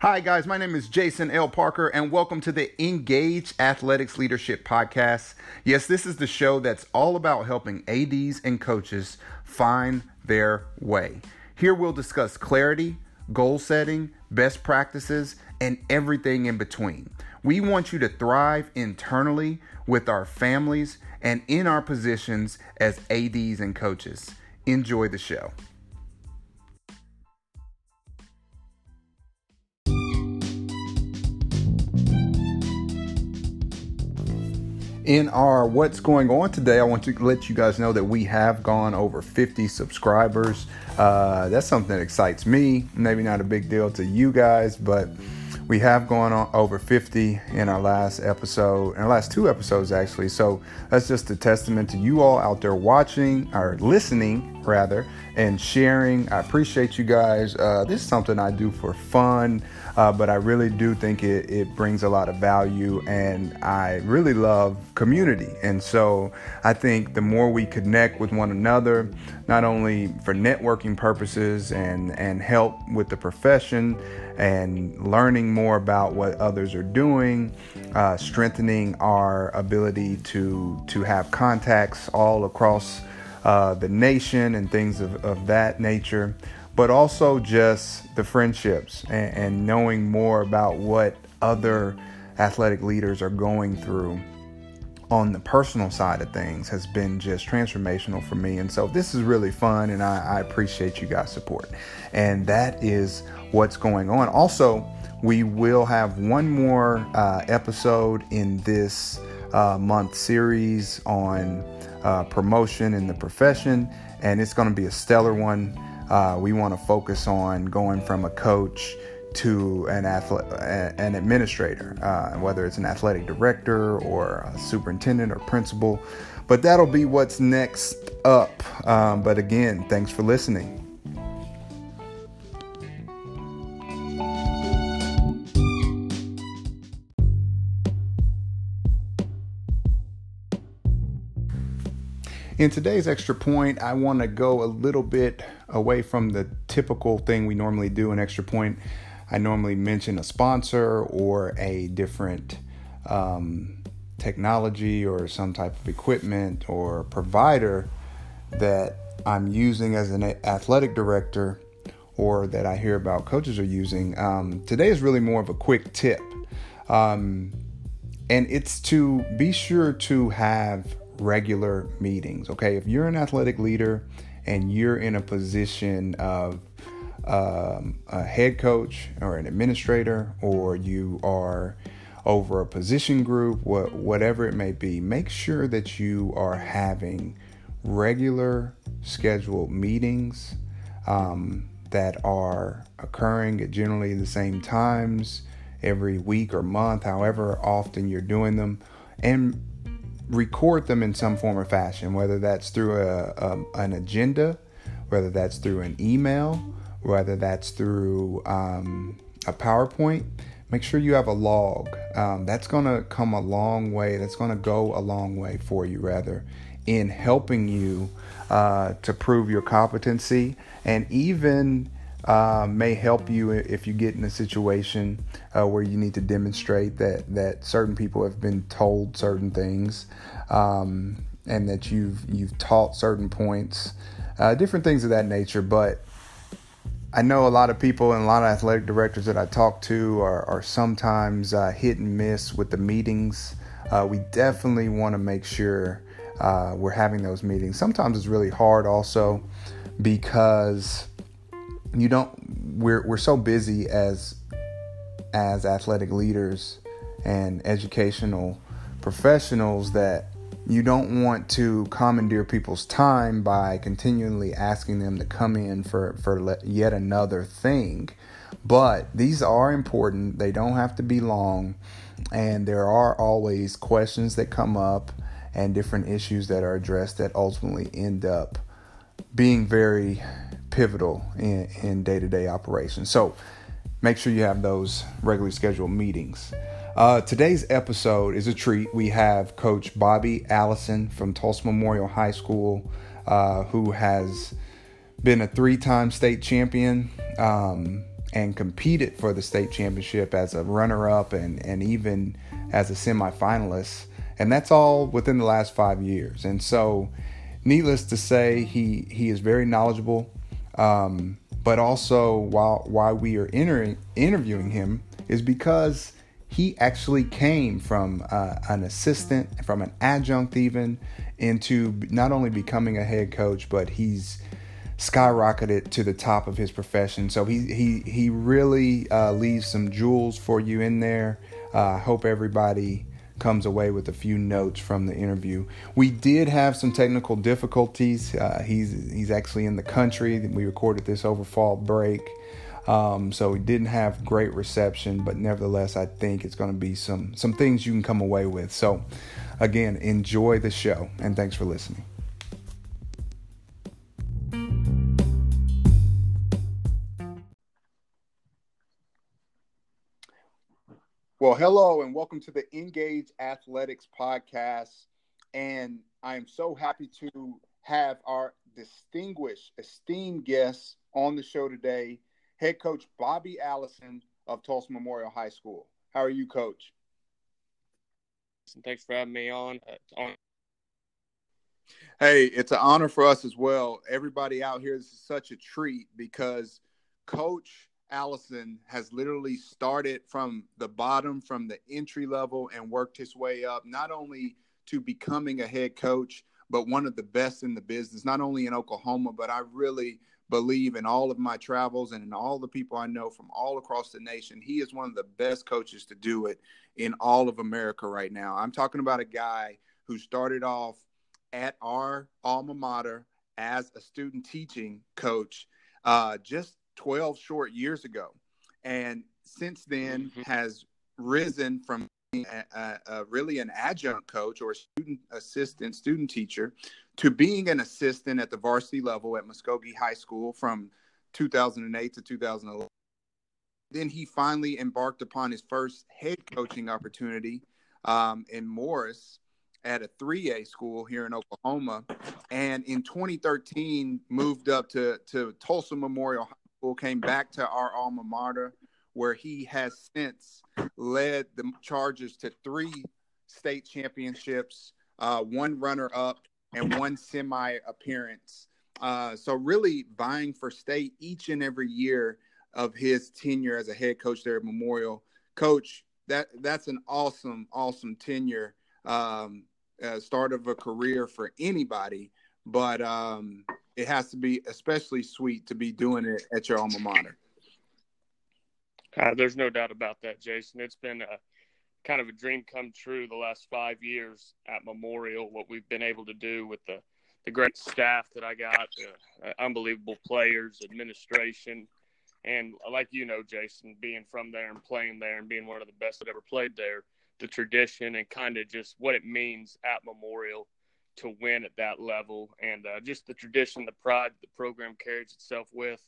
Hi, guys. My name is Jason L. Parker, and welcome to the Engage Athletics Leadership Podcast. Yes, this is the show that's all about helping ADs and coaches find their way. Here we'll discuss clarity, goal setting, best practices, and everything in between. We want you to thrive internally with our families and in our positions as ADs and coaches. Enjoy the show. In our what's going on today, I want to let you guys know that we have gone over 50 subscribers. Uh, that's something that excites me. Maybe not a big deal to you guys, but we have gone on over 50 in our last episode, in our last two episodes actually. So that's just a testament to you all out there watching or listening rather and sharing. I appreciate you guys. Uh, this is something I do for fun, uh, but I really do think it, it brings a lot of value and I really love community. And so I think the more we connect with one another, not only for networking purposes and, and help with the profession and learning more about what others are doing, uh, strengthening our ability to, to have contacts all across uh, the nation and things of, of that nature, but also just the friendships and, and knowing more about what other athletic leaders are going through on the personal side of things has been just transformational for me. And so this is really fun, and I, I, appreciate you guys' support. And that is what's going on. Also, we will have one more uh, episode in this uh, month series on uh, promotion in the profession, and it's going to be a stellar one. Uh, we want to focus on going from a coach to an athlete, an administrator, uh, whether it's an athletic director or a superintendent or principal. But that'll be what's next up. Um, but again, thanks for listening. In today's extra point, I want to go a little bit away from the typical thing we normally do in extra point. I normally mention a sponsor or a different um, technology or some type of equipment or provider that I'm using as an athletic director or that I hear about coaches are using. Um, today is really more of a quick tip. Um, and it's to be sure to have regular meetings. Okay, if you're an athletic leader and you're in a position of um, a head coach or an administrator, or you are over a position group, what, whatever it may be, make sure that you are having regular scheduled meetings um, that are occurring at generally the same times every week or month, however often you're doing them, and record them in some form or fashion, whether that's through a, a an agenda, whether that's through an email, whether that's through um, a PowerPoint. Make sure you have a log. Um, that's going to come a long way. That's going to go a long way for you, rather, in helping you uh, to prove your competency and even uh, may help you if you get in a situation uh, where you need to demonstrate that that certain people have been told certain things um, and that you've you've taught certain points, uh, different things of that nature. But I know a lot of people and a lot of athletic directors that I talk to are, are sometimes uh, hit and miss with the meetings. Uh, we definitely want to make sure uh, we're having those meetings. Sometimes it's really hard also because you don't we're we're so busy as as athletic leaders and educational professionals that you don't want to commandeer people's time by continually asking them to come in for for yet another thing. But these are important. They don't have to be long. And there are always questions that come up and different issues that are addressed that ultimately end up being very pivotal in, in day-to-day operations. So make sure you have those regularly scheduled meetings. Uh, today's episode is a treat. We have Coach Bobby Allison from Tulsa Memorial High School, uh, who has been a three-time state champion, um, and competed for the state championship as a runner up and, and even as a semifinalist. And that's all within the last five years. And so, needless to say, he, he is very knowledgeable. Um, but also, while, while we are interviewing him, is because he actually came from uh, an assistant, from an adjunct, even into not only becoming a head coach, but he's skyrocketed to the top of his profession. So he he he really uh, leaves some jewels for you in there. Uh, I hope everybody comes away with a few notes from the interview. We did have some technical difficulties. Uh, he's he's actually in the country. We recorded this over fall break. Um, so we didn't have great reception, but nevertheless, I think it's going to be some some things you can come away with. So, again, enjoy the show, and thanks for listening. Well, hello and welcome to the Engage Athletics podcast. And I am so happy to have our distinguished, esteemed guests on the show today, head coach Bobby Allison of Tulsa Memorial High School. How are you, coach? Thanks for having me on. Uh, on. Hey, it's an honor for us as well. Everybody out here, this is such a treat because coach Allison has literally started from the bottom, from the entry level, and worked his way up, not only to becoming a head coach, but one of the best in the business, not only in Oklahoma, but I really believe in all of my travels and in all the people I know from all across the nation. He is one of the best coaches to do it in all of America right now. I'm talking about a guy who started off at our alma mater as a student teaching coach uh, just 12 short years ago. And since then mm-hmm. has risen from being a, a, really an adjunct coach or a student assistant, student teacher, to being an assistant at the varsity level at Muskogee High School from 2008 to 2011. Then he finally embarked upon his first head coaching opportunity um, in Morris at a 3A school here in Oklahoma. And in 2013, moved up to, to Tulsa Memorial came back to our alma mater, where he has since led the Chargers to three state championships, uh, one runner up, and one semi appearance. Uh, so, really vying for state each and every year of his tenure as a head coach there at Memorial. Coach, that that's an awesome, awesome tenure. Um, uh, start of a career for anybody, but um, it has to be especially sweet to be doing it at your alma mater. Uh, there's no doubt about that, Jason. It's been a kind of a dream come true the last five years at Memorial. What we've been able to do with the the great staff that I got, uh, unbelievable players, administration, and like you know, Jason, being from there and playing there and being one of the best that ever played there, the tradition and kind of just what it means at Memorial to win at that level, and uh, just the tradition, the pride the program carries itself with,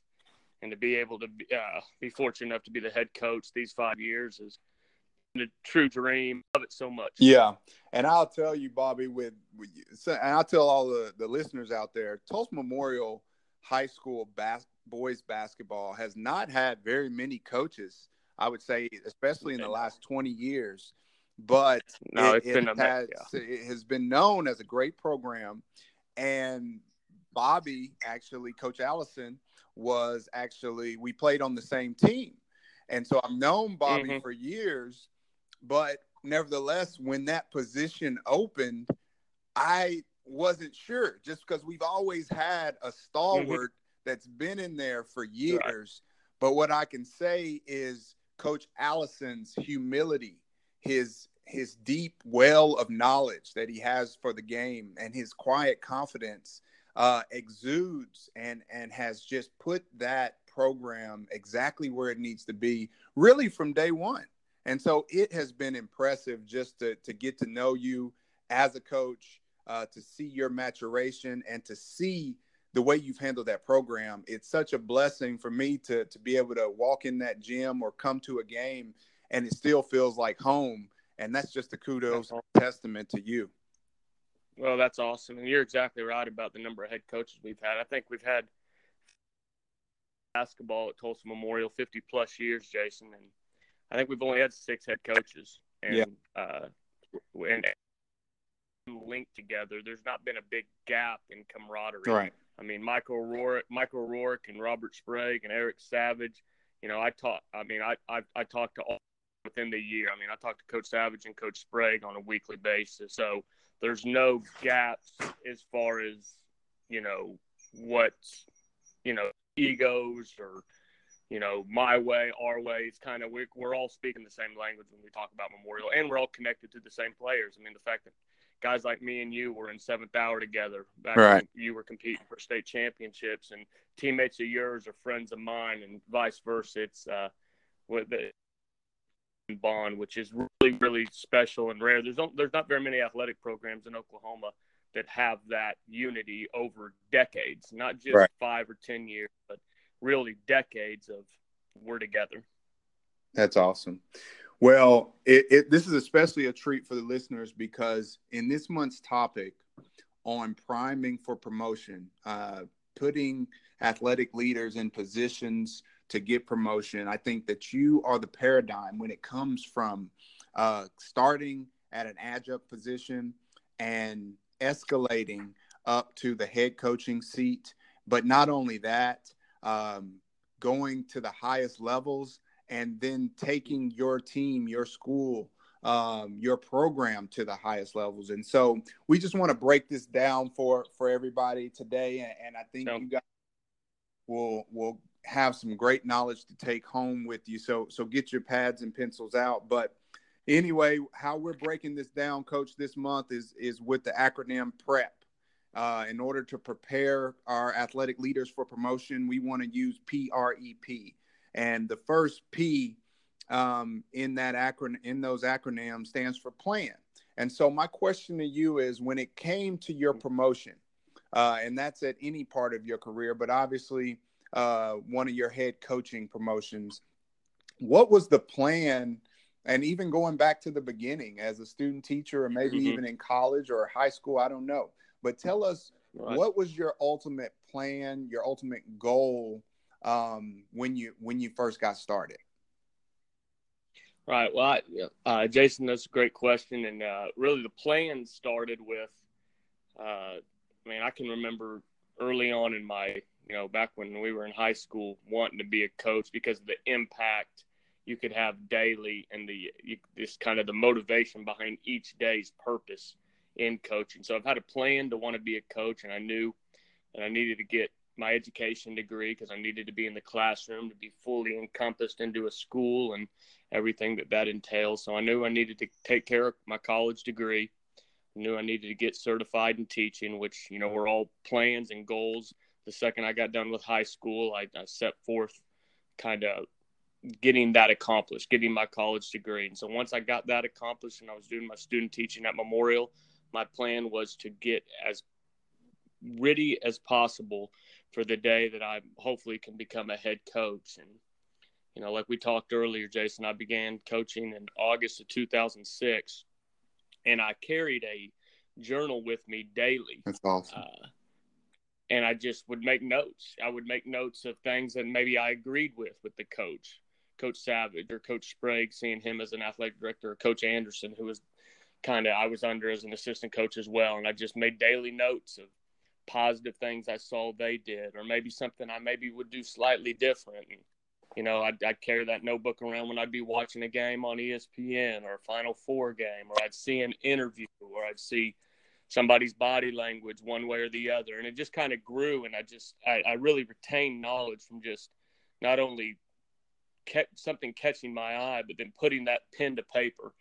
and to be able to be, uh, be fortunate enough to be the head coach these five years is a true dream. Love it so much. Yeah, and I'll tell you, Bobby, with, with and I'll tell all the the listeners out there, Tulsa Memorial High School bas- boys basketball has not had very many coaches. I would say, especially in the last twenty years but no, it, it, has, yeah. it has been known as a great program. And Bobby, actually, Coach Allison, was actually, we played on the same team. And so I've known Bobby mm-hmm. for years, but nevertheless, when that position opened, I wasn't sure just because we've always had a stalwart mm-hmm. that's been in there for years. Right. But what I can say is Coach Allison's humility, his his deep well of knowledge that he has for the game and his quiet confidence uh, exudes and and has just put that program exactly where it needs to be really from day one. And so it has been impressive just to, to get to know you as a coach uh, to see your maturation and to see the way you've handled that program. It's such a blessing for me to to be able to walk in that gym or come to a game and it still feels like home and that's just a kudos testament to you. Well, that's awesome, and you're exactly right about the number of head coaches we've had. I think we've had basketball at Tulsa Memorial 50 plus years, Jason, and I think we've only had six head coaches, and yeah. uh, and linked together. There's not been a big gap in camaraderie. Right. I mean, Michael Rourke, Michael Rourke, and Robert Sprague and Eric Savage. You know, I talk. I mean, I I, I talked to all within the year. I mean, I talk to Coach Savage and Coach Sprague on a weekly basis. So there's no gaps as far as you know what you know egos or you know my way, our way. It's kind of we're, we're all speaking the same language when we talk about Memorial, and we're all connected to the same players. I mean, the fact that guys like me and you were in seventh hour together back right. when you were competing for state championships and teammates of yours are friends of mine and vice versa it's uh with the bond which is really really special and rare. There's no, there's not very many athletic programs in Oklahoma that have that unity over decades not just right. 5 or 10 years but really decades of we're together. That's awesome. Well, it, it, this is especially a treat for the listeners because in this month's topic on priming for promotion, uh, putting athletic leaders in positions to get promotion, I think that you are the paradigm when it comes from uh, starting at an adjunct position and escalating up to the head coaching seat. But not only that, um, going to the highest levels and then taking your team, your school, um, your program to the highest levels. And so we just want to break this down for for everybody today. And, and I think you guys will will have some great knowledge to take home with you. So so get your pads and pencils out. But anyway, how we're breaking this down, Coach, this month is is with the acronym PREP. Uh, in order to prepare our athletic leaders for promotion, we want to use PREP. And the first P um, in that acronym, in those acronyms, stands for plan. And so my question to you is, when it came to your promotion, uh, and that's at any part of your career, but obviously uh, one of your head coaching promotions, what was the plan? And even going back to the beginning as a student teacher, or maybe mm-hmm. even in college or high school, I don't know. But tell us, right. what was your ultimate plan, your ultimate goal um, when you when you first got started? Right. Well, I, uh, Jason, that's a great question, and uh, really the plan started with. Uh, I mean, I can remember early on in my, you know, back when we were in high school, wanting to be a coach because of the impact you could have daily and the this kind of the motivation behind each day's purpose in coaching. So I've had a plan to want to be a coach, and I knew that I needed to get my education degree because I needed to be in the classroom to be fully encompassed into a school and everything that that entails. So I knew I needed to take care of my college degree. I knew I needed to get certified in teaching, which you know were all plans and goals. The second I got done with high school, I, I set forth kind of getting that accomplished, getting my college degree. And so once I got that accomplished and I was doing my student teaching at Memorial, my plan was to get as ready as possible for the day that I hopefully can become a head coach. And, you know, like we talked earlier, Jason, I began coaching in August of 2006, and I carried a journal with me daily. That's awesome. Uh, and I just would make notes. I would make notes of things that maybe I agreed with with the coach, Coach Savage or Coach Sprague, seeing him as an athletic director, or Coach Anderson, who was kind of I was under as an assistant coach as well. And I just made daily notes of positive things I saw they did, or maybe something I maybe would do slightly different. And, you know, I'd, I'd, carry that notebook around when I'd be watching a game on ESPN or a Final Four game, or I'd see an interview, or I'd see somebody's body language one way or the other. And it just kind of grew. And I just, I, I really retained knowledge from just not only kept something catching my eye, but then putting that pen to paper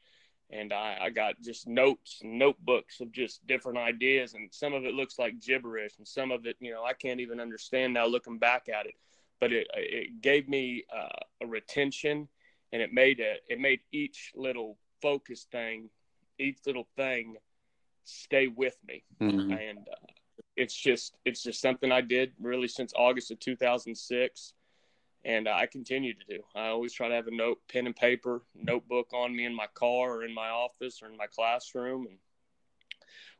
and I, I got just notes and notebooks of just different ideas and some of it looks like gibberish and some of it you know i can't even understand now looking back at it but it, it gave me uh, a retention and it made it it made each little focus thing each little thing stay with me mm-hmm. and uh, it's just it's just something i did really since august of 2006 and I continue to do. I always try to have a note, pen and paper, notebook on me in my car or in my office or in my classroom, and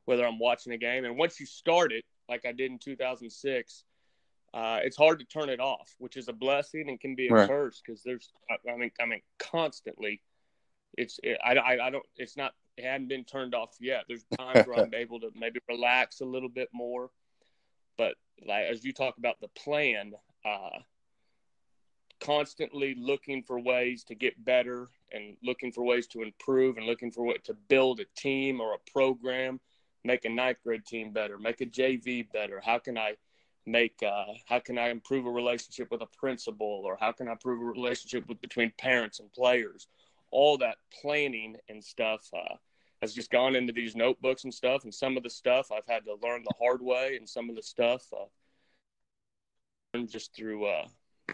whether I'm watching a game. And once you start it, like I did in 2006, uh, it's hard to turn it off, which is a blessing and can be a right. curse because there's, I mean, I mean, constantly, it's, it, I, I, I don't, it's not, it hadn't been turned off yet. There's times where I'm able to maybe relax a little bit more, but like as you talk about the plan, uh, constantly looking for ways to get better and looking for ways to improve and looking for what to build a team or a program, make a ninth grade team better, make a JV better. How can I make uh, how can I improve a relationship with a principal or how can I improve a relationship with between parents and players? All that planning and stuff uh, has just gone into these notebooks and stuff. And some of the stuff I've had to learn the hard way, and some of the stuff uh, just through uh,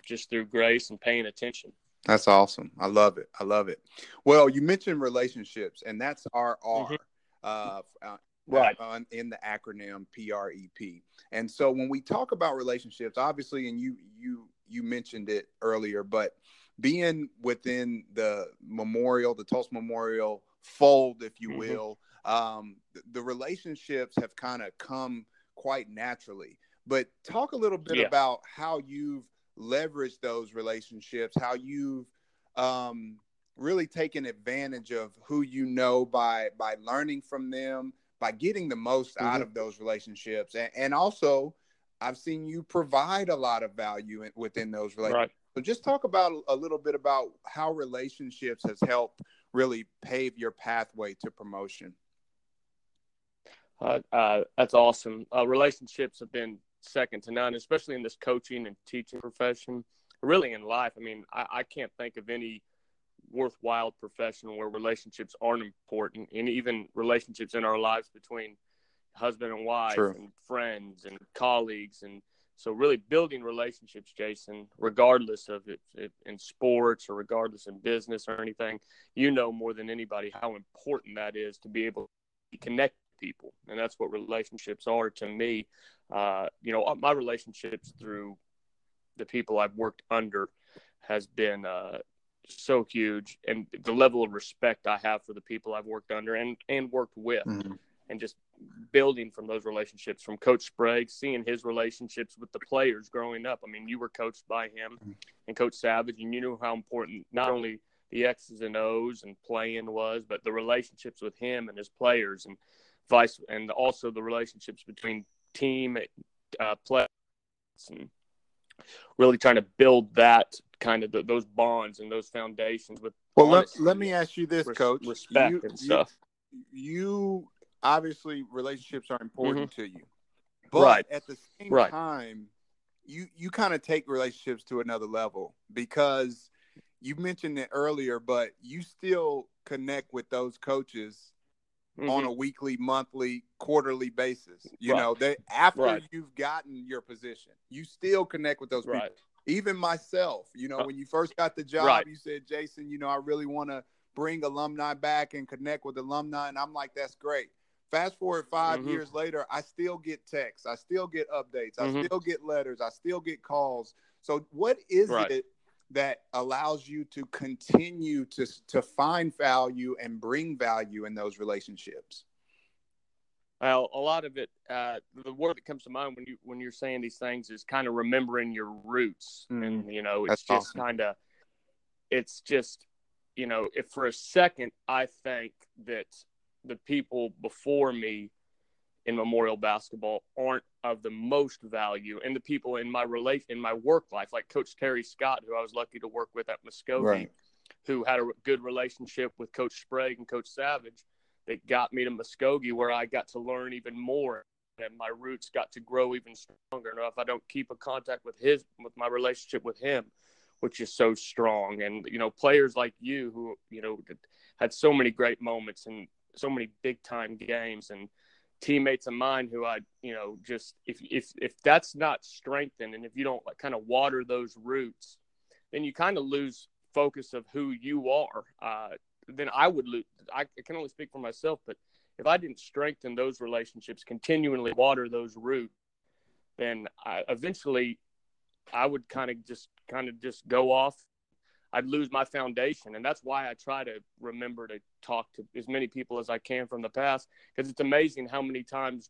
just through grace and paying attention. That's awesome. I love it. I love it. Well, you mentioned relationships, and that's our R. Mm-hmm. Uh, uh, right on, in the acronym PREP. And so when we talk about relationships, obviously, and you you you mentioned it earlier, but being within the memorial, the Tulsa Memorial fold, if you mm-hmm. will, um, the, relationships have kind of come quite naturally. But talk a little bit yeah. about how you've leveraged those relationships, how you've um, really taken advantage of who you know by by learning from them, by getting the most mm-hmm. out of those relationships, and, and, also I've seen you provide a lot of value in, within those relationships. Right. So just talk about a little bit about how relationships has helped really pave your pathway to promotion. Uh, uh, that's awesome. Uh, relationships have been second to none, especially in this coaching and teaching profession. Really, in life, I mean, I, I can't think of any worthwhile profession where relationships aren't important, and even relationships in our lives between husband and wife True. and friends and colleagues and so really building relationships jason regardless of it, it, in sports or regardless in business or anything you know more than anybody how important that is to be able to connect people and that's what relationships are to me uh, you know my relationships through the people i've worked under has been uh, so huge and the level of respect i have for the people i've worked under and and worked with mm-hmm. and just building from those relationships from coach sprague seeing his relationships with the players growing up. I mean you were coached by him and coach savage and you knew how important not only the x's and o's and playing was but the relationships with him and his players and vice and also the relationships between team uh, players and really trying to build that kind of the, those bonds and those foundations with well let, let me ask you this res- coach. respect you, and stuff. you, obviously relationships are important mm-hmm. to you but right. at the same right. time you you kind of take relationships to another level because you mentioned it earlier but you still connect with those coaches mm-hmm. on a weekly, monthly, quarterly basis. You right. know, they after you've gotten your position, you still connect with those people. Even myself, you know, uh, when you first got the job, you said, Jason, you know, I really want to bring alumni back and connect with alumni. And I'm like, that's great. Fast forward 5 mm-hmm. years later, I still get texts, I still get updates, mm-hmm. I still get letters, I still get calls. So, what is it that allows you to continue to to find value and bring value in those relationships? Well, a lot of it, uh, the word that comes to mind when you when you're saying these things is kind of remembering your roots, mm, and you know, it's just awesome. kind of, it's just, you know, if for a second I think that the people before me in memorial basketball aren't of the most value and the people in my relation in my work life like coach terry scott who i was lucky to work with at muskogee right. who had a good relationship with coach sprague and coach savage that got me to muskogee where i got to learn even more and my roots got to grow even stronger now if i don't keep a contact with his with my relationship with him which is so strong and you know players like you who you know had so many great moments and so many big time games and teammates of mine who I, you know, just if if if that's not strengthened and if you don't like kind of water those roots, then you kind of lose focus of who you are. Uh, then I would lose. I can only speak for myself, but if I didn't strengthen those relationships, continually water those roots, then I, eventually I would kind of just kind of just go off I'd lose my foundation. And that's why I try to remember to talk to as many people as I can from the past because it's amazing how many times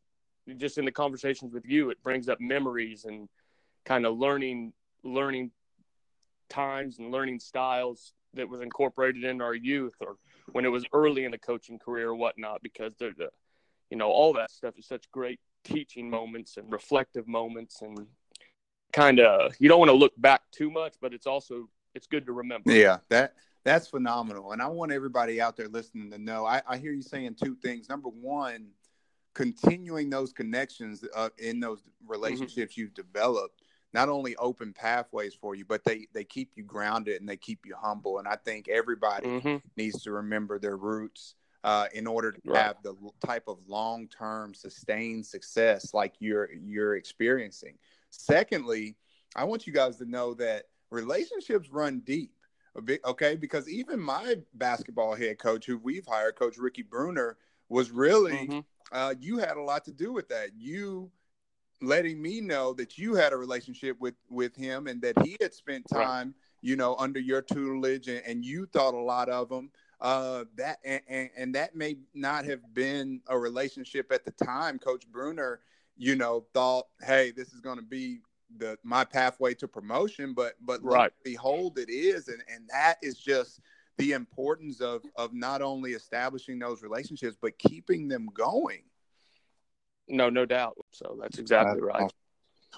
just in the conversations with you, it brings up memories and kind of learning learning times and learning styles that was incorporated in our youth or when it was early in the coaching career or whatnot because they're the you know all that stuff is such great teaching moments and reflective moments and kind of you don't want to look back too much but it's also it's good to remember yeah that that's phenomenal and i want everybody out there listening to know i, I hear you saying two things number one continuing those connections uh, in those relationships mm-hmm. you've developed not only open pathways for you, but they they keep you grounded and they keep you humble. And I think everybody mm-hmm. needs to remember their roots uh, in order to right. have the type of long term sustained success like you're you're experiencing. Secondly, I want you guys to know that relationships run deep. Okay, because even my basketball head coach, who we've hired, Coach Ricky Bruner, was really mm-hmm. uh, you had a lot to do with that. You letting me know that you had a relationship with with him and that he had spent time right. you know under your tutelage and, and, you thought a lot of him uh that and, and, and that may not have been a relationship at the time coach bruner you know thought hey this is going to be the my pathway to promotion but but right. behold it is and and that is just the importance of of not only establishing those relationships but keeping them going no, no doubt. So that's exactly right. Awesome.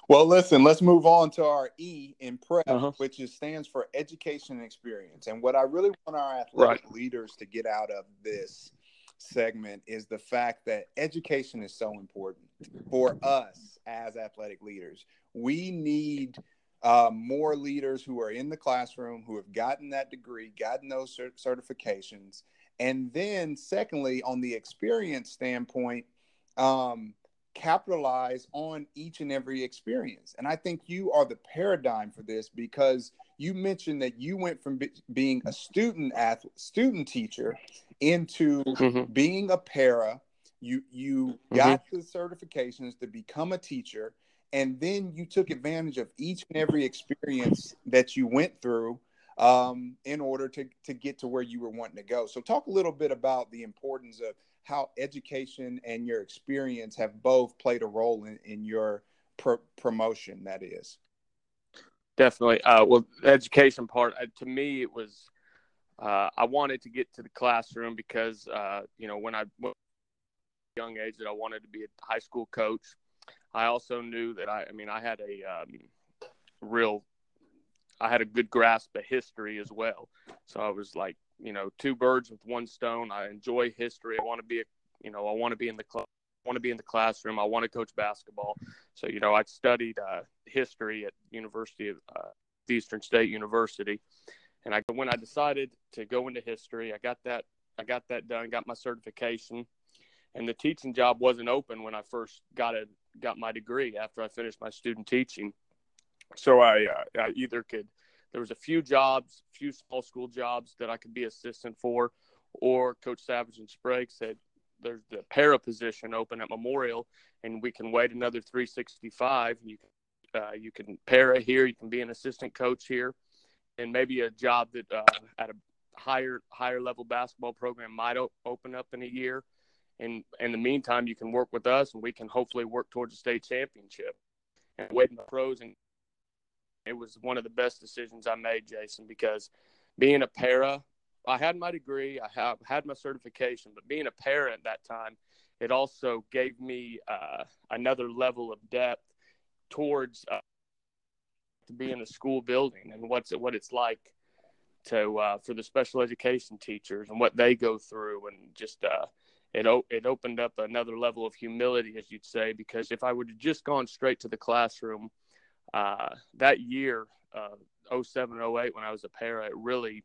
Well, listen, let's move on to our E in prep, uh-huh. which is stands for education and experience. And what I really want our athletic right. leaders to get out of this segment is the fact that education is so important for us as athletic leaders. We need uh, more leaders who are in the classroom, who have gotten that degree, gotten those cert- certifications. And then, secondly, on the experience standpoint, um, capitalize on each and every experience. And I think you are the paradigm for this because you mentioned that you went from be- being a student athlete, student teacher into mm-hmm. being a para. You you mm-hmm. got the certifications to become a teacher, and then you took advantage of each and every experience that you went through um, in order to to get to where you were wanting to go. So, talk a little bit about the importance of how education and your experience have both played a role in, in your pro- promotion that is definitely uh, well the education part uh, to me it was uh, i wanted to get to the classroom because uh, you know when i was young age that i wanted to be a high school coach i also knew that i i mean i had a um, real i had a good grasp of history as well so i was like you know two birds with one stone. I enjoy history. I want to be a you know I want to be in the club. Want to be in the classroom. I want to coach basketball. So you know I studied uh, history at University of uh, Eastern State University, and I when I decided to go into history, I got that I got that done. Got my certification, and the teaching job wasn't open when I first got got my degree after I finished my student teaching. So I, uh, I either could there was a few jobs, few small school jobs that I could be assistant for, or Coach Savage and Sprague said there's the para position open at Memorial, and we can wait another 365. You uh, you can para here, you can be an assistant coach here, and maybe a job that uh, at a higher higher level basketball program might o- open up in a year. And in the meantime, you can work with us, and we can hopefully work towards a state championship. And wait in the pros and it was one of the best decisions I made, Jason, because being a para, I had my degree, I have had my certification, but being a para at that time, it also gave me uh, another level of depth towards uh, to be in a school building and what's what it's like to uh, for the special education teachers and what they go through and just uh, it it opened up another level of humility, as you'd say, because if I would have just gone straight to the classroom uh, that year, uh, 07, 08, when I was a para, it really,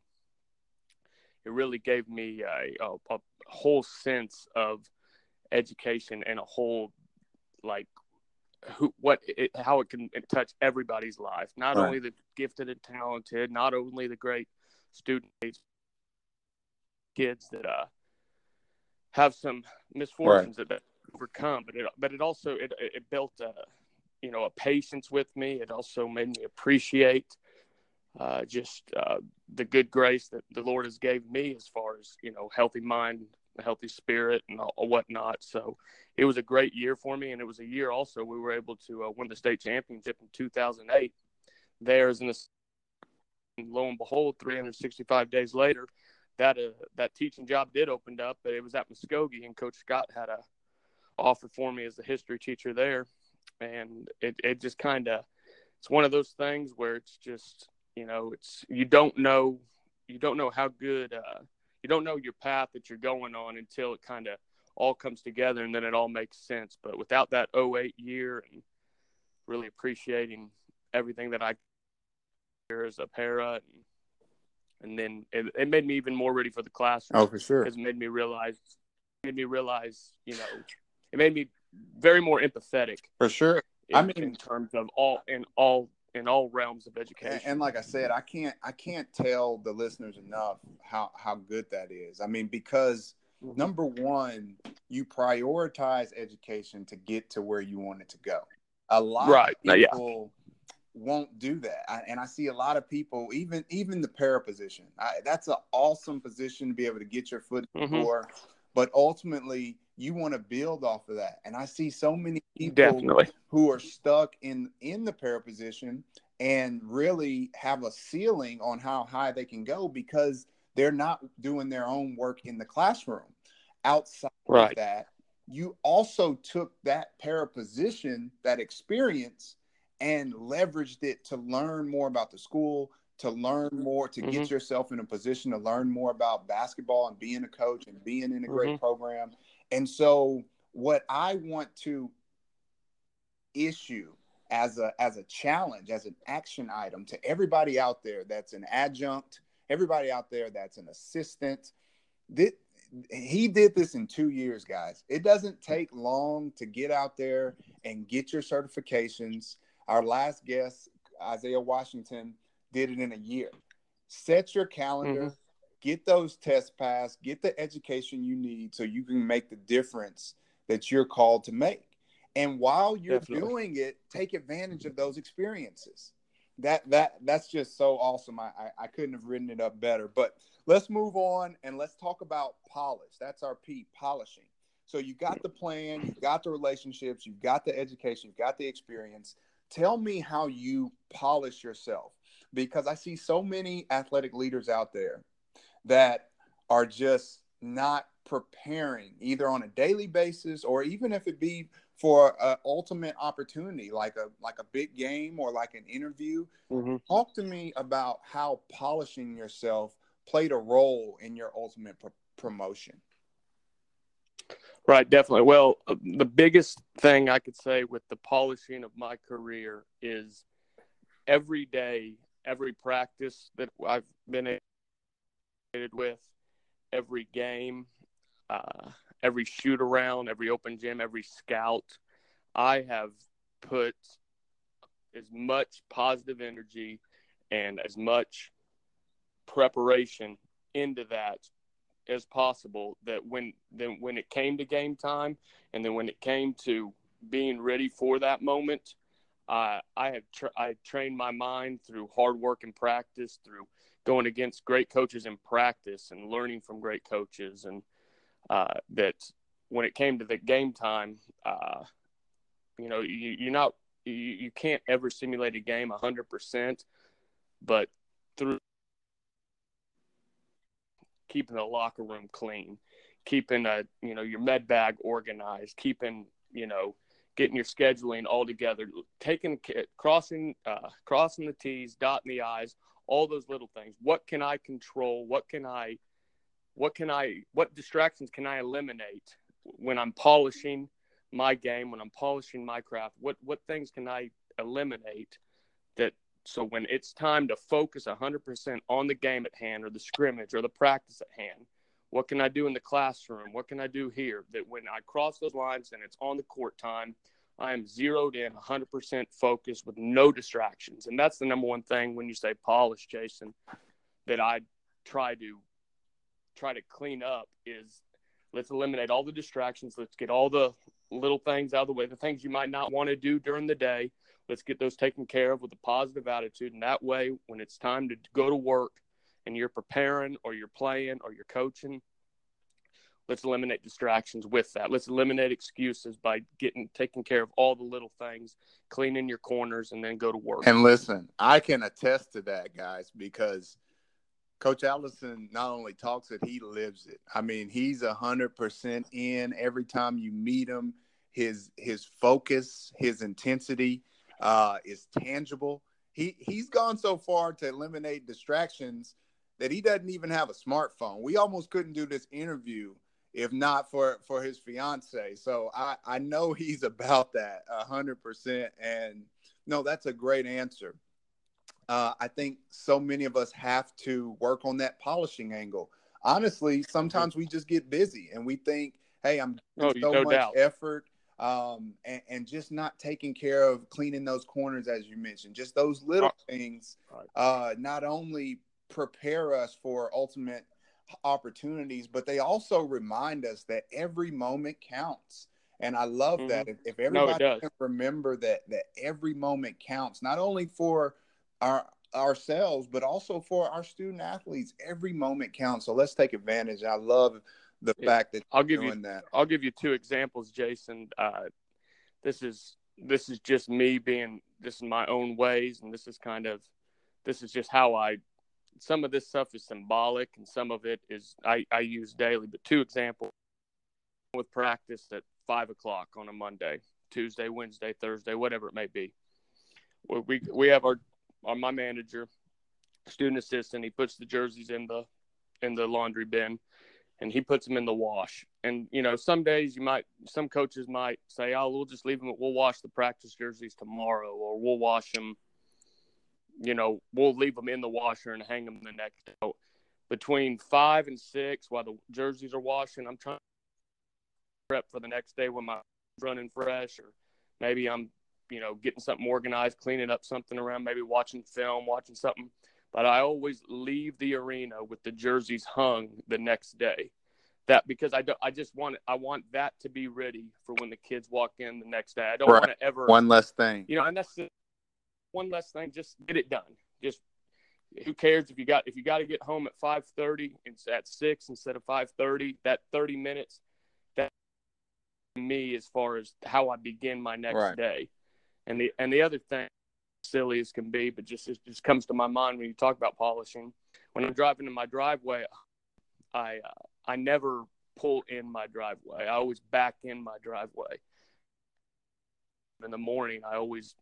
it really gave me a, a, a whole sense of education and a whole, like, who, what, it, how it can touch everybody's life. Not right. only the gifted and talented, not only the great student kids that uh, have some misfortunes right. that, overcome, but it, but it also it, it built a you know a patience with me. It also made me appreciate uh, just uh, the good grace that the Lord has gave me as far as you know healthy mind, healthy spirit and all, whatnot. So it was a great year for me, and it was a year also we were able to uh, win the state championship in 2008. There's in this, and lo and behold, 365 days later, that uh, that teaching job did opened up, but it was at Muskogee, and Coach Scott had a offer for me as a history teacher there, and it it just kind of it's one of those things where it's just you know it's you don't know you don't know how good uh, you don't know your path that you're going on until it kind of all comes together and then it all makes sense. But without that 08 year and really appreciating everything that I here as a para and, and then it, it, made me even more ready for the classroom. Oh, for sure. It made me realize, made me realize, you know, it made me very more empathetic. For sure. In, I mean, in terms of all in all in all realms of education. And, and, like I said, I can't I can't tell the listeners enough how how good that is. I mean, because mm-hmm. number one, you prioritize education to get to where you want it to go. A lot right. of people yeah. Won't do that, I, and I see a lot of people, even even the para position. I, that's an awesome position to be able to get your foot in the mm-hmm. door, but ultimately you want to build off of that. And I see so many people Definitely. who are stuck in in the para position and really have a ceiling on how high they can go because they're not doing their own work in the classroom. Outside right. of that, you also took that para position, that experience, and leveraged it to learn more about the school, to learn more, to mm-hmm. get yourself in a position to learn more about basketball and being a coach and being in a great mm-hmm. program and so what I want to issue as a as a challenge, as an action item to everybody out there that's an adjunct, everybody out there that's an assistant, that he did this in two years, guys. It doesn't take long to get out there and get your certifications. Our last guest, Isaiah Washington, did it in a year. Set your calendar, mm-hmm get those tests passed, get the education you need so you can make the difference that you're called to make. And while you're Definitely. doing it, take advantage of those experiences. That that that's just so awesome. I, I, I couldn't have written it up better. But let's move on and let's talk about polish. That's our P, polishing. So you got the plan, you got the relationships, you've got the education, you've got the experience. Tell me how you polish yourself because I see so many athletic leaders out there that are just not preparing either on a daily basis or even if it be for an ultimate opportunity like a like a big game or like an interview mm-hmm. talk to me about how polishing yourself played a role in your ultimate pr- promotion right definitely well uh, the biggest thing i could say with the polishing of my career is every day every practice that i've been with every game, uh, every shoot around, every open gym, every scout. I have put as much positive energy and as much preparation into that as possible that when then when it came to game time and then when it came to being ready for that moment uh, I have tra- I trained my mind through hard work and practice through going against great coaches in practice and learning from great coaches, and uh, that when it came to the game time, uh, you know, you, you're not you, you can't ever simulate a game hundred percent, but through keeping the locker room clean, keeping a you know your med bag organized, keeping you know getting your scheduling all together, taking crossing uh, crossing the T's, dotting the I's, all those little things. What can I control? What can I what can I what distractions can I eliminate when I'm polishing my game, when I'm polishing my craft? What what things can I eliminate that so when it's time to focus 100% on the game at hand or the scrimmage or the practice at hand, what can I do in the classroom? What can I do here? That when I cross those lines and it's on the court time, I am zeroed in, 100% focused with no distractions. And that's the number one thing when you say polish, Jason, that I try to try to clean up is let's eliminate all the distractions. Let's get all the little things out of the way, the things you might not want to do during the day. Let's get those taken care of with a positive attitude. And that way, when it's time to go to work, and you're preparing or you're playing or you're coaching, let's eliminate distractions with that. Let's eliminate excuses by getting taking care of all the little things, cleaning your corners, and then go to work. And listen, I can attest to that, guys, because Coach Allison not only talks it, he lives it. I mean, he's a hundred percent in every time you meet him. His his focus, his intensity uh, is tangible. He he's gone so far to eliminate distractions that he doesn't even have a smartphone. We almost couldn't do this interview if not for for his fiance. So I I know he's about that a hundred percent. And no, that's a great answer. Uh, I think so many of us have to work on that polishing angle. Honestly, sometimes we just get busy and we think, "Hey, I'm oh, so no much doubt. effort." Um, and, and, just not taking care of cleaning those corners, as you mentioned, just those little things, uh, not only prepare us for ultimate opportunities, but they also remind us that every moment counts. And I love mm-hmm. that. If, if everybody no, can remember that that every moment counts, not only for our ourselves, but also for our student athletes, every moment counts. So let's take advantage. I love the yeah. fact that I'll give you that. I'll give you two examples, Jason. Uh, this is this is just me being this is my own ways, and this is kind of this is just how I some of this stuff is symbolic and some of it is I, I use daily. But two examples with practice at five o'clock on a Monday, Tuesday, Wednesday, Thursday, whatever it may be. We we have our, our my manager, student assistant. He puts the jerseys in the in the laundry bin, and he puts them in the wash. And you know, some days you might, some coaches might say, "Oh, we'll just leave them. We'll wash the practice jerseys tomorrow, or we'll wash them you know, we'll leave them in the washer and hang them the next day. Between five and six, while the jerseys are washing, I'm trying to prep for the next day when my running fresh, or maybe I'm, you know, getting something organized, cleaning up something around, maybe watching film, watching something. But I always leave the arena with the jerseys hung the next day. That because I don't, I just want I want that to be ready for when the kids walk in the next day. I don't right. want to ever one less thing, you know, and that's the one less thing. Just get it done. Just who cares if you got if you got to get home at five thirty, it's at six instead of five thirty. That thirty minutes, that me as far as how I begin my next right. day. And the and the other thing, silly as can be, but just it just comes to my mind when you talk about polishing. When I'm driving in my driveway, I uh, I never pull in my driveway. I always back in my driveway. In the morning, I always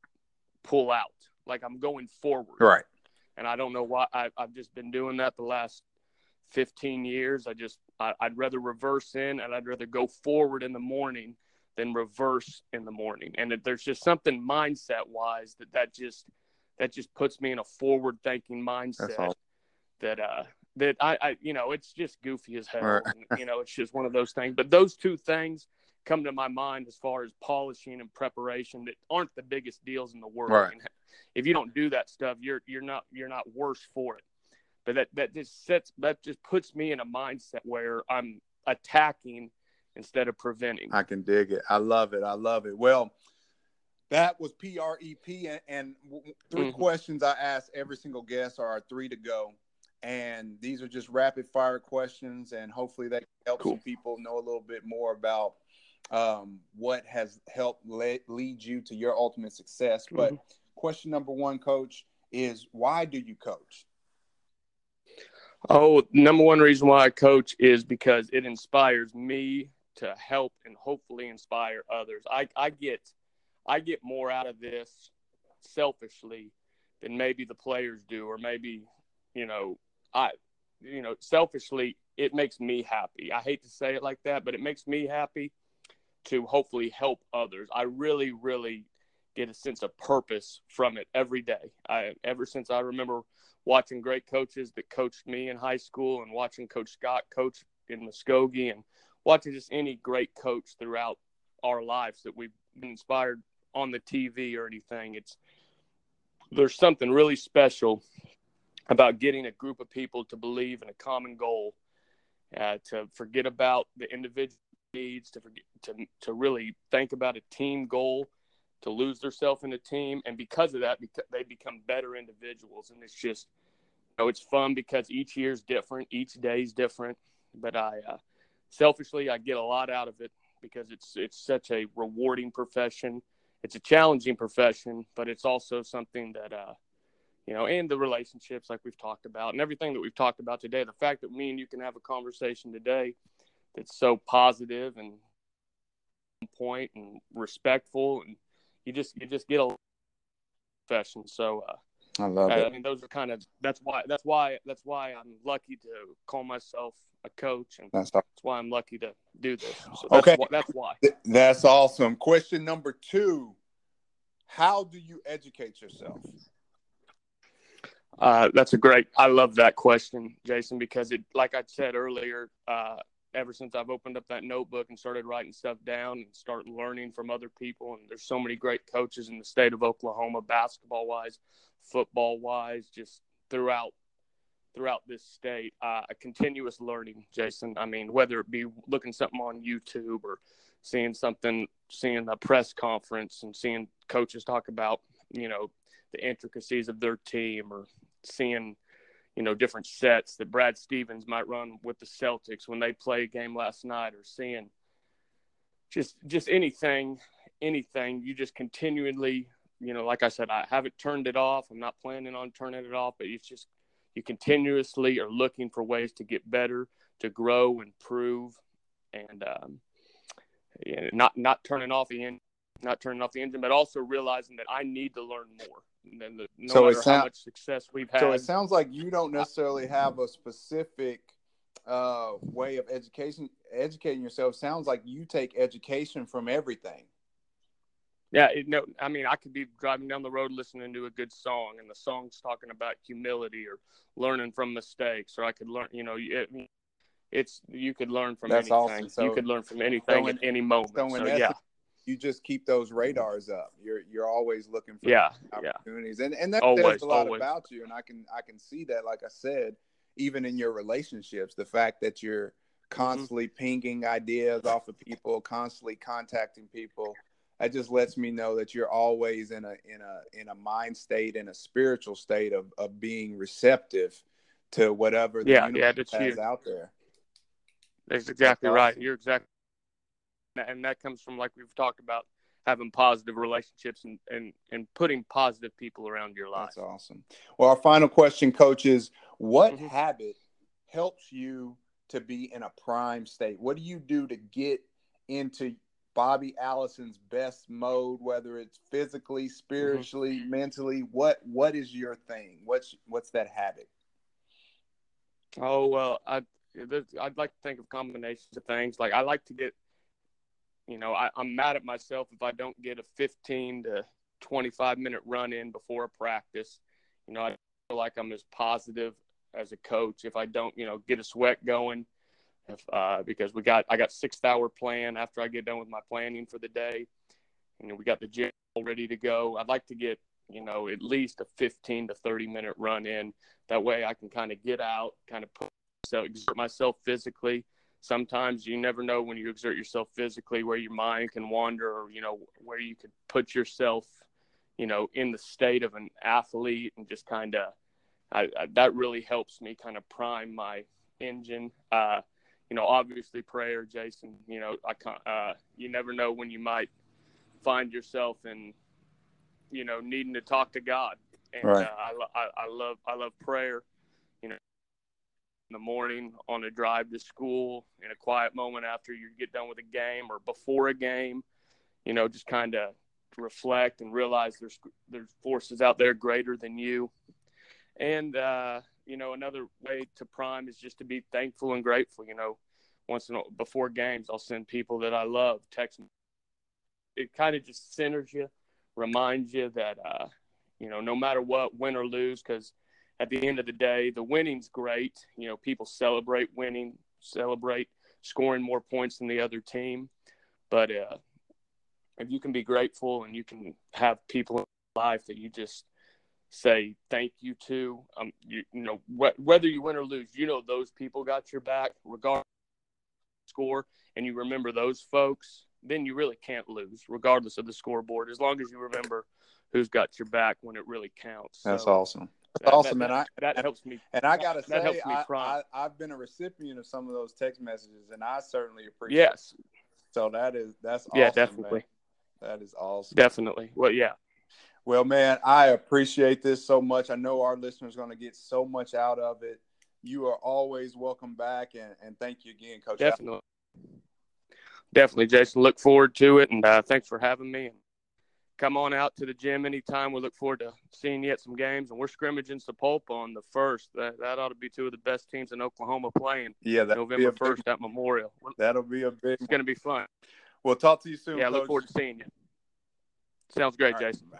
pull out, like I'm going forward. Right. And I don't know why I, I've just been doing that the last 15 years. I just, I, I'd rather reverse in and I'd rather go forward in the morning than reverse in the morning. And there's just something mindset wise that that just, that just puts me in a forward thinking mindset that, uh, that I, I, you know, it's just goofy as hell. Right. and, you know, it's just one of those things. But those two things, come to my mind as far as polishing and preparation that aren't the biggest deals in the world. Right. if you don't do that stuff, you're you're not you're not worse for it. But that that just sets that just puts me in a mindset where I'm attacking instead of preventing. I can dig it. I love it. I love it. Well, that was PREP, and, and 3 mm-hmm. questions I ask every single guest are our three to go. And these are just rapid fire questions, and hopefully that helps cool. people know a little bit more about um, what has helped lead, lead you to your ultimate success. Mm-hmm. But question number one, coach, is why do you coach? Oh, number one reason why I coach is because it inspires me to help and hopefully inspire others. I, I get I get more out of this selfishly than maybe the players do, or maybe, you know, I you know, selfishly it makes me happy. I hate to say it like that, but it makes me happy to hopefully help others. I really, really get a sense of purpose from it every day. I ever since I remember watching great coaches that coached me in high school and watching Coach Scott coach in Muskogee and watching just any great coach throughout our lives that we've been inspired on the TV or anything. It's there's something really special about getting a group of people to believe in a common goal, uh, to forget about the individual needs to forget, to to really think about a team goal, to lose themselves in a team, and because of that, they become better individuals. And it's just, you know, it's fun because each year is different, each day is different. But I, uh, selfishly, I get a lot out of it because it's it's such a rewarding profession. It's a challenging profession, but it's also something that uh, you know, and the relationships like we've talked about and everything that we've talked about today. The fact that me and you can have a conversation today that's so positive and point and respectful, and you just you just get a profession. So uh, I love I, it. I mean, those are kind of that's why that's why that's why I'm lucky to call myself a coach, and That's that's why I'm lucky to do this. So that's Okay. why, that's why. that's awesome. Question number two: How do you educate yourself? Uh, that's a great. I love that question, Jason, because it, like I said earlier, uh, ever since I've opened up that notebook and started writing stuff down and start learning from other people, and there's so many great coaches in the state of Oklahoma, basketball wise, football wise, just throughout throughout this state. Uh, a continuous learning, Jason. I mean, whether it be looking something on YouTube or seeing something, seeing a press conference and seeing coaches talk about, you know, the intricacies of their team or seeing, you know, different sets that Brad Stevens might run with the Celtics when they play a game last night or seeing just just anything, anything. You just continually, you know, like I said, I haven't turned it off. I'm not planning on turning it off, but it's just you continuously are looking for ways to get better, to grow, improve, and um, yeah, not not turning off the engine, not turning off the engine, but also realizing that I need to learn more. The, no So it matter sound- how much success we've had, So it sounds like you don't necessarily have a specific uh, way of education educating yourself. Sounds like you take education from everything. Yeah, it, no, I mean, I could be driving down the road listening to a good song, and the song's talking about humility or learning from mistakes, or I could learn, you know, it, it's you could learn from That's anything. awesome. So- you could learn from anything so in- at any moment. so So, yeah, You just keep those radars up. You're you're always looking for yeah, yeah, opportunities, and and that Always, says a lot always. about you. And I can I can see that. Like I said, even in your relationships, the fact that you're mm-hmm. constantly pinging ideas off of people, constantly contacting people, that just lets me know that you're always in a in a in a mind state, in a spiritual state of of being receptive to whatever the Yeah, universe yeah, that's has huge. out there. that's exactly That's right. awesome. You're exactly, and that comes from like we've talked about having positive relationships and and and putting positive people around your life. That's awesome. Well, our final question, coach, is what Mhm. habit helps you to be in a prime state? What do you do to get into Bobby Allison's best mode, whether it's physically, mm-hmm. spiritually, mentally? What what is your thing? What's what's that habit? Oh well, I I'd like to think of combinations of things. Like I like to get, you know, I, I'm mad at myself if I don't get a 15 to 25 minute run in before a practice. You know, I feel like I'm as positive as a coach if I don't, you know, get a sweat going. If uh, because we got I got sixth hour plan after I get done with my planning for the day, and we got the gym all ready to go. I'd like to get you know at least a 15 to 30 minute run in. That way I can kind of get out, kind of put exert myself physically. Sometimes you never know when you exert yourself physically where your mind can wander, or you know where you could put yourself, you know, in the state of an athlete and just kind of. I, I, that really helps me kind of prime my engine. Uh, you know, obviously prayer, Jason. You know, I can't. Uh, you never know when you might find yourself in, you know, needing to talk to God. And Right. uh, I, I, I love I love prayer. You know, in the morning on a drive to school, in a quiet moment after you get done with a game or before a game. You know, just kind of reflect and realize there's there's forces out there greater than you. And uh, you know, another way to prime is just to be thankful and grateful. You know, once in a, before games, I'll send people that I love text. me. It kind of just centers you, reminds you that uh, you know, no matter what, win or lose, because at the end of the day, the winning's great. You know, people celebrate winning, celebrate scoring more points than the other team, but uh, if you can be grateful and you can have people in life that you just say thank you to, um, you, you know, wh- whether you win or lose, you know those people got your back, regardless of score, and you remember those folks, then you really can't lose, regardless of the scoreboard, as long as you remember who's got your back when it really counts. That's So, awesome. That's awesome, that, and I that helps me. And I gotta that say, I. I, I've been a recipient of some of those text messages, and I certainly appreciate. Yes, it. So that is that's yeah, definitely, man. That is awesome. definitely. Well, yeah, Well, man, I appreciate this so much. I know our listeners are going to get so much out of it. You are always welcome back, and, and thank you again, Coach. Definitely, definitely, Jason. Look forward to it, and uh, thanks for having me. And come on out to the gym anytime. We look forward to seeing you at some games, and we're scrimmaging Sapulpa on the first. That that ought to be two of the best teams in Oklahoma playing Yeah, that'll be a November first at Memorial. that'll be a big. It's going to be fun. We'll talk to you soon. Yeah, look forward to seeing you. Sounds great, right, Jason. bye.